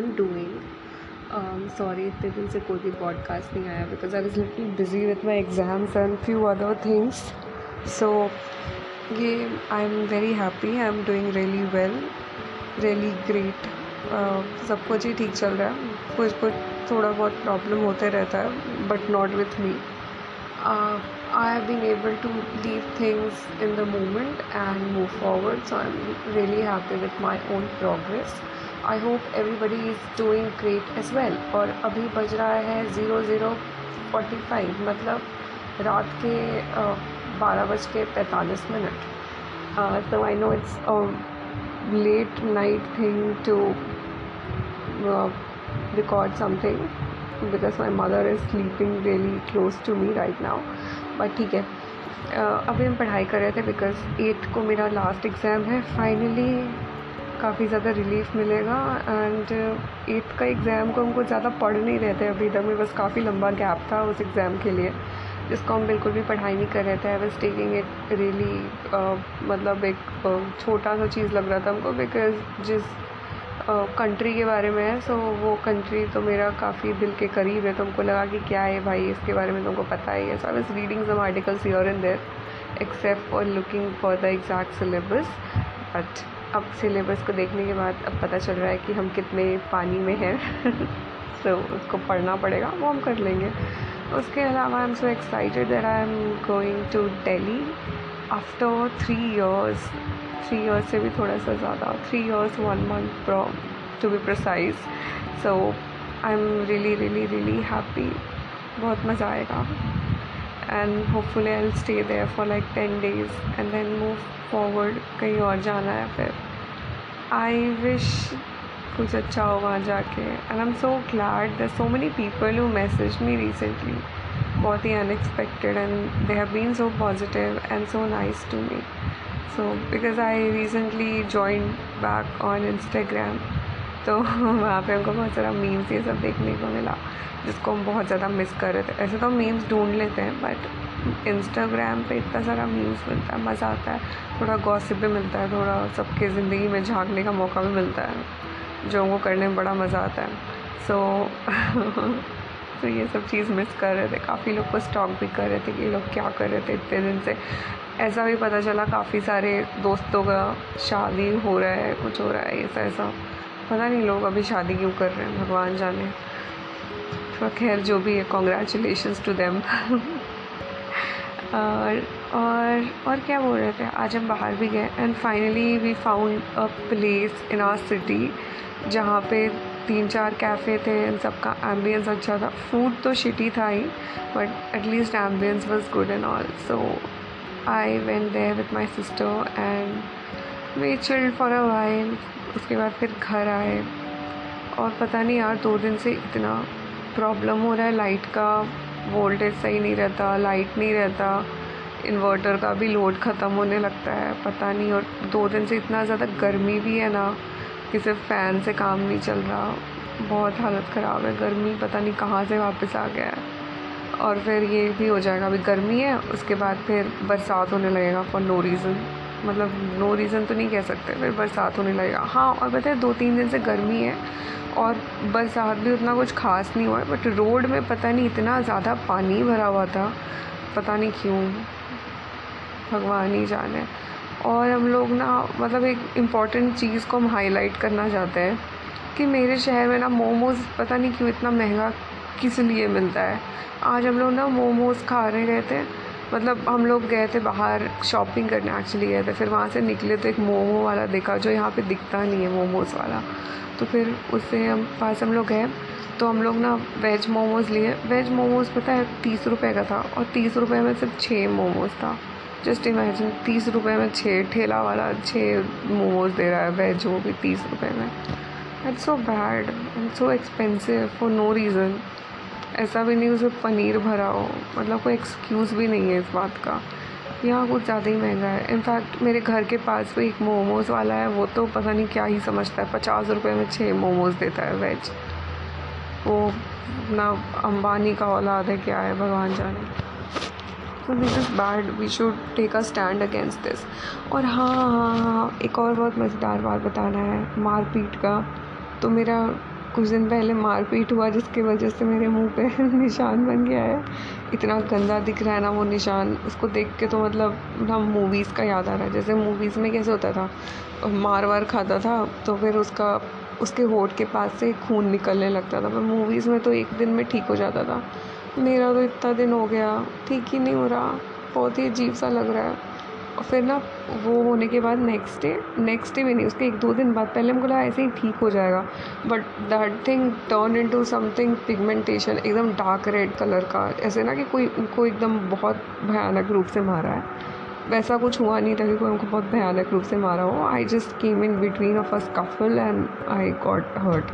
doing? Um, sorry इतने दिन से कोई भी पॉडकास्ट नहीं आया because I was little busy with my exams and few other things so ये I am very happy I am doing really well really great सब कुछ ही ठीक चल रहा है. कुछ कुछ थोड़ा बहुत प्रॉब्लम होते रहता है but not with me I have been able to leave things in the moment and move forward so I am really happy with my own progress. I hope everybody is doing great as well और अभी बज रहा है zero zero forty five मतलब रात के बारह बज के पैंतालीस मिनट। तो I know it's late night thing to record something because my mother is sleeping really close to me right now but ठीक है। अभी हम पढ़ाई कर रहे थे बिकॉज़ एट को मेरा लास्ट एग्ज़ाम है। फाइनली काफ़ी ज़्यादा रिलीफ मिलेगा एंड एट का एग्ज़ाम को हमको ज़्यादा पढ़ नहीं रहे थे अभी तक में बस काफ़ी लंबा गैप था उस एग्ज़ाम के लिए जिसको हम बिल्कुल भी पढ़ाई नहीं कर रहे थे। I was taking it really मतलब एक छोटा सा चीज़ लग रहा था हमको बिकॉज़ जिस कंट्री के बारे में है सो so, वो कंट्री तो मेरा काफ़ी दिल के करीब है तो हमको लगा कि क्या है भाई इसके बारे में तुमको पता ही है। So I was reading some articles your in there except for looking for the exact syllabus but अब सिलेबस को देखने के बाद अब पता चल रहा है कि हम कितने पानी में हैं। सो so, उसको पढ़ना पड़ेगा वो हम कर लेंगे। उसके अलावा I am so excited that I am going to Delhi after three years three years से भी थोड़ा सा ज़्यादा। Three years one month to be precise so I am really really really happy बहुत मज़ा आएगा। And hopefully I stay there for like ten days and then move forward कहीं और जाना है फिर। आई विश कुछ अच्छा हो वहाँ जाके। And I am so glad that so many people who message me recently बहुत ही unexpected and they have been so positive and so nice to me so because I recently join back on Instagram तो वहाँ पे हमको बहुत सारा memes ये सब देखने को मिला, जिसको हम बहुत ज़्यादा मिस कर रहे थे। ऐसे तो मीम्स ढूंढ लेते हैं बट इंस्टाग्राम पे इतना सारा मीम्स मिलता है मज़ा आता है। थोड़ा गॉसिप भी मिलता है थोड़ा सबके ज़िंदगी में झांकने का मौका भी मिलता है जो हमको करने में बड़ा मज़ा आता है। सो so, तो ये सब चीज़ मिस कर रहे थे। काफ़ी लोग को स्टॉक भी कर रहे थे कि लोग क्या कर रहे थे इतने दिन से। ऐसा भी पता चला काफ़ी सारे दोस्तों का शादी हो रहा है कुछ हो रहा है ऐसा ऐसा। पता नहीं लोग अभी शादी क्यों कर रहे हैं भगवान जाने। तो खैर जो भी है कॉन्ग्रेचुलेशन टू देम और और और क्या बोल रहे थे? आज हम बाहर भी गए and finally we found a place in our city जहाँ पे तीन चार कैफ़े थे इन सबका एम्बियंस अच्छा था। फ़ूड तो शिटी था ही but at least ambience was good and all so I went there with my sister and we chilled for a while उसके बाद फिर घर आए। और पता नहीं यार, दो दिन से इतना प्रॉब्लम हो रहा है लाइट का वोल्टेज सही नहीं रहता लाइट नहीं रहता इन्वर्टर का भी लोड ख़त्म होने लगता है, पता नहीं, और दो दिन से इतना ज़्यादा गर्मी भी है ना कि सिर्फ़ फ़ैन से काम नहीं चल रहा। बहुत हालत ख़राब है, गर्मी पता नहीं कहाँ से वापस आ गया है। और फिर ये भी हो जाएगा, अभी गर्मी है, उसके बाद फिर बरसात होने लगेगा फॉर नो रीज़न मतलब नो रीज़न तो नहीं कह सकते, फिर बरसात होने लगेगा हाँ और बताए दो तीन दिन से गर्मी है और बरसात भी उतना कुछ खास नहीं हुआ है बट रोड में पता नहीं इतना ज़्यादा पानी भरा हुआ था, पता नहीं क्यों। भगवान ही जाने। और हम लोग ना मतलब एक इंपॉर्टेंट चीज़ को हम हाईलाइट करना चाहते हैं कि मेरे शहर में ना मोमोज़ पता नहीं क्यों इतना महँगा किस लिए मिलता है। आज हम लोग ना मोमोज़ खा रहे थे मतलब हम लोग गए थे बाहर शॉपिंग करने एक्चुअली गए थे, फिर वहाँ से निकले तो एक मोमो वाला देखा जो यहाँ पे दिखता नहीं है मोमोज़ वाला। तो फिर उससे हम पास हम लोग गए तो हम लोग ना वेज मोमोज़ लिए। वेज मोमोज़ पता है तीस रुपये का था और तीस रुपये में सिर्फ़ छः मोमोज़ था। जस्ट इमेजिन तीस रुपये में छः, ठेला वाला छः मोमोज दे रहा है वेज वो भी तीस रुपये में। It's so bad and so expensive for no reason ऐसा भी नहीं उसमें पनीर भरा हो मतलब कोई एक्सक्यूज़ भी नहीं है इस बात का। यहाँ कुछ ज़्यादा ही महँगा है। इनफैक्ट मेरे घर के पास भी एक मोमोज़ वाला है, वो तो पता नहीं क्या ही समझता है। पचास रुपये में छः मोमोज़ देता है वेज वो ना अंबानी का औलाद है क्या है, भगवान जाने। तो this is bad we should take a stand against this और हाँ हाँ हाँ एक और बहुत मज़ेदार बात बताना है। मारपीट का। तो मेरा कुछ दिन पहले मारपीट हुआ, जिसकी वजह से मेरे मुँह पे निशान बन गया है। इतना गंदा दिख रहा है ना वो निशान। उसको देख के तो मतलब ना मूवीज़ का याद आ रहा है। जैसे मूवीज़ में कैसे होता था मार वार खाता था तो फिर उसका, उसके होठ के पास से खून निकलने लगता था। पर मूवीज़ में तो एक दिन में ठीक हो जाता था। मेरा तो इतना दिन हो गया, ठीक ही नहीं हो रहा। बहुत ही अजीब सा लग रहा है। और फिर ना वो होने के बाद नेक्स्ट डे नेक्स्ट डे भी नहीं उसके एक दो दिन बाद पहले हमको लगा ऐसे ही ठीक हो जाएगा। But that thing turn into something pigmentation एकदम डार्क रेड कलर का। ऐसे ना कि कोई उनको एकदम बहुत भयानक रूप से मारा है। वैसा कुछ हुआ नहीं था कि कोई हमको बहुत भयानक रूप से मारा हो। I just came in between a scuffle and I got hurt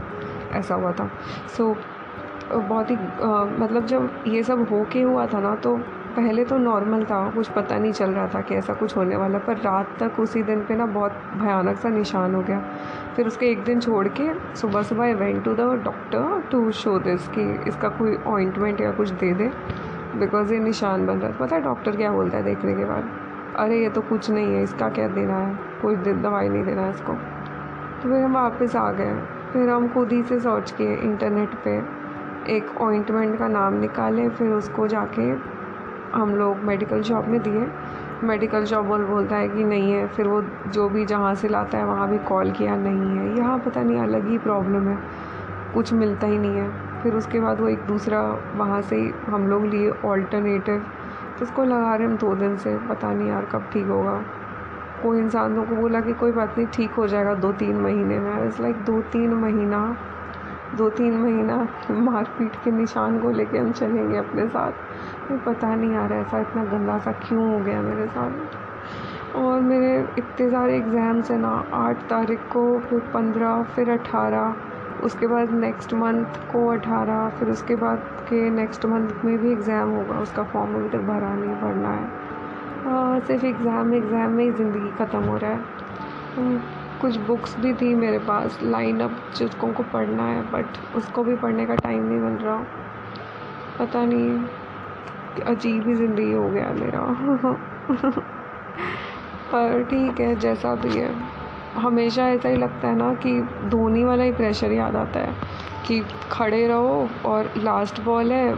ऐसा हुआ था। सो so, बहुत ही मतलब जब ये सब हो के हुआ था ना तो पहले तो नॉर्मल था, कुछ पता नहीं चल रहा था कि ऐसा कुछ होने वाला, पर रात तक उसी दिन पे ना बहुत भयानक सा निशान हो गया। फिर उसके एक दिन छोड़ के सुबह सुबह I went to the doctor to show this कि इसका कोई ऑइंटमेंट या कुछ दे दे बिकॉज़ ये निशान बन रहा था। पता है डॉक्टर क्या बोलता है देखने के बाद? अरे, ये तो कुछ नहीं है, इसका क्या देना है? कोई दवाई नहीं देना है इसको। तो फिर हम वापस आ गए। फिर हम खुद ही से सर्च किए इंटरनेट पे। एक ऑइंटमेंट का नाम निकाले, फिर उसको जाके हम लोग मेडिकल शॉप में दिए। मेडिकल शॉप बोल बोलता है कि नहीं है, फिर वो जो भी जहाँ से लाता है, वहाँ भी कॉल किया, नहीं है। यहाँ पता नहीं, अलग ही प्रॉब्लम है। कुछ मिलता ही नहीं है। फिर उसके बाद वो एक दूसरा वहाँ से ही हम लोग लिए ऑल्टरनेटिव तो उसको लगा रहे हम दो दिन से। पता नहीं यार कब ठीक होगा। कोई इंसानों को बोला कि कोई बात नहीं, ठीक हो जाएगा दो तीन महीने में। इज़ लाइक दो तीन महीना? दो तीन महीना मारपीट के निशान को लेके हम चलेंगे अपने साथ। पता नहीं आ रहा ऐसा इतना गंदा सा क्यों हो गया मेरे साथ। और मेरे इतने सारे एग्ज़ाम्स हैं ना, आठ तारीख को, फिर पंद्रह, फिर अठारह, उसके बाद नेक्स्ट मंथ को अठारह, फिर उसके बाद के नेक्स्ट मंथ में भी एग्ज़ाम होगा, उसका फॉर्म अभी तक भरा नहीं, भरना है। सिर्फ़ एग्ज़ाम एग्ज़ाम में ही ज़िंदगी ख़त्म हो रहा है। कुछ बुक्स भी थी मेरे पास लाइन अप जिसको को पढ़ना है बट उसको भी पढ़ने का टाइम नहीं मिल रहा। पता नहीं, अजीब ही ज़िंदगी हो गया मेरा। पर ठीक है, जैसा भी है। हमेशा ऐसा ही लगता है ना कि धोनी वाला ही प्रेशर याद आता है कि खड़े रहो और लास्ट बॉल है।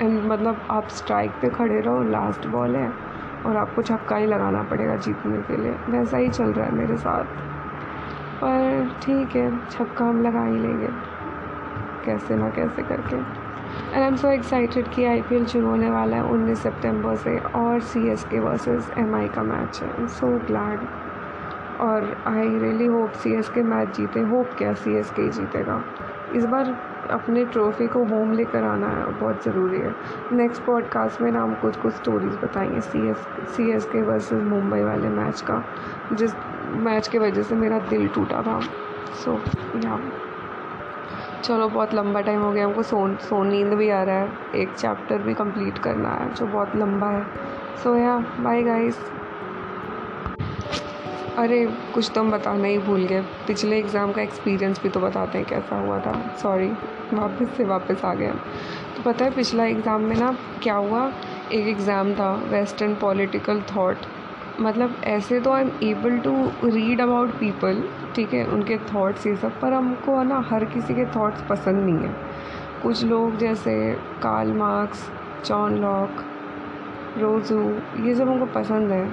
एंड मतलब आप स्ट्राइक पे खड़े रहो लास्ट बॉल है। और आपको छक्का ही लगाना पड़ेगा जीतने के लिए। वैसा ही चल रहा है मेरे साथ। पर ठीक है छक्का हम लगा ही लेंगे। कैसे ना कैसे करके। And I am so excited कि आई पी एल शुरू होने वाला है उन्नीस सितंबर से और C S K versus M I का मैच है। आई एम सो ग्लैड और I really hope C S K match जीते। होप क्या सी एस के जीतेगा। इस बार अपने ट्रॉफ़ी को होम लेकर आना है बहुत ज़रूरी है। नेक्स्ट पॉडकास्ट में ना हम कुछ कुछ स्टोरीज़ बताएँगे C S C S K versus Mumbai वाले मैच का। जिस मैच की वजह से मेरा दिल टूटा था। सो या चलो, बहुत लंबा टाइम हो गया। हमको सो सो नींद भी आ रहा है। एक चैप्टर भी कंप्लीट करना है, जो बहुत लंबा है। सो या बाय गाइस अरे, कुछ तो हम बताना ही भूल गए। पिछले एग्ज़ाम का एक्सपीरियंस भी तो बताते हैं कैसा हुआ था। सॉरी वापस से वापस आ गए। तो पता है, पिछला एग्ज़ाम में ना क्या हुआ? एक एग्ज़ाम था वेस्टर्न पॉलिटिकल थाट मतलब ऐसे तो I am able to read about people ठीक है, उनके थाट्स ये सब, पर हमको है ना, हर किसी के थाट्स पसंद नहीं है। कुछ लोग जैसे Karl Marx John Locke Rousseau ये सब हमको पसंद है।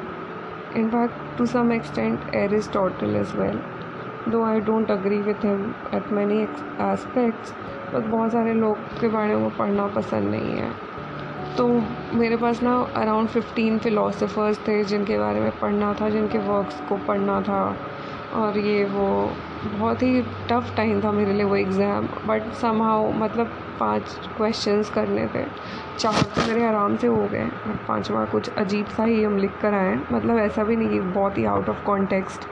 In fact to some extent Aristotle is well though I don't agree with him at many aspects but बहुत सारे लोग के बारे में पढ़ना पसंद नहीं है। तो मेरे पास ना अराउंड फिफ्टीन फ़िलासफ़र्स थे जिनके बारे में पढ़ना था, जिनके वर्क्स को पढ़ना था। और ये वो बहुत ही टफ़ टाइम था मेरे लिए वो एग्ज़ाम बट समहाउ मतलब पाँच क्वेश्चंस करने थे। चार तो मेरे आराम से हो गए बट पाँचवा कुछ अजीब सा ही हम लिख कर आए। मतलब ऐसा भी नहीं बहुत ही आउट ऑफ़ कॉन्टेक्स्ट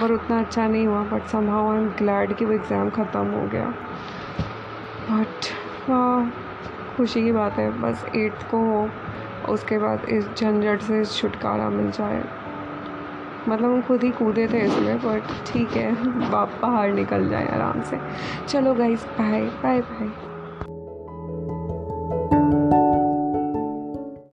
पर उतना अच्छा नहीं हुआ but somehow I am glad कि वो एग्ज़ाम ख़त्म हो गया। बट खुशी की बात है। बस एट्थ को हो, उसके बाद इस झंझट से छुटकारा मिल जाए। मतलब हम खुद ही कूदे थे इसमें बट ठीक है बाप बाहर निकल जाए आराम से। चलो गाइस बाय बाय बाय